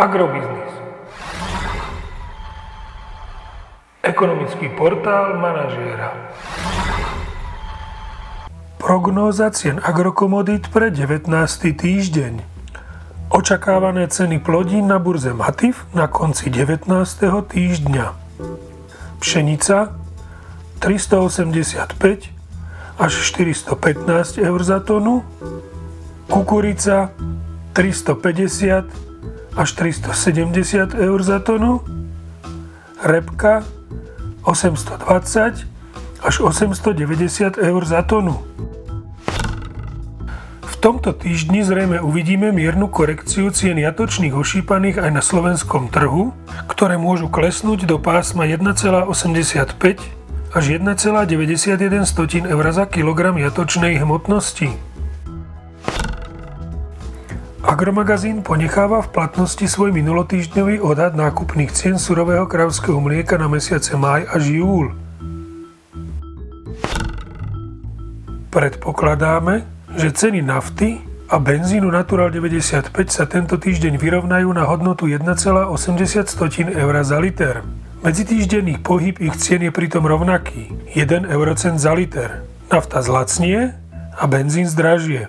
Agrobiznis. Ekonomický portál manažéra. Prognóza cien agrokomodít pre 19. týždeň. Očakávané ceny plodín na burze Matif na konci 19. týždňa. Pšenica 385 až 415 eur za tonu, kukurica 350 až 370 eur za tonu, repka 820 až 890 eur za tonu. V tomto týždni zrejme uvidíme miernu korekciu cien jatočných ošípaných aj na slovenskom trhu, ktoré môžu klesnúť do pásma 1,85 až 1,91 eur za kilogram jatočnej hmotnosti. Agromagazín ponecháva v platnosti svoj minulotýždňový odhad nákupných cien surového kravského mlieka na mesiace máj až júl. Predpokladáme, že ceny nafty a benzínu Natural 95 sa tento týždeň vyrovnajú na hodnotu 1,80 eur za liter. Medzitýždenný pohyb ich cien je pritom rovnaký, 1 eurocent za liter. Nafta zlacnie a benzín zdražie.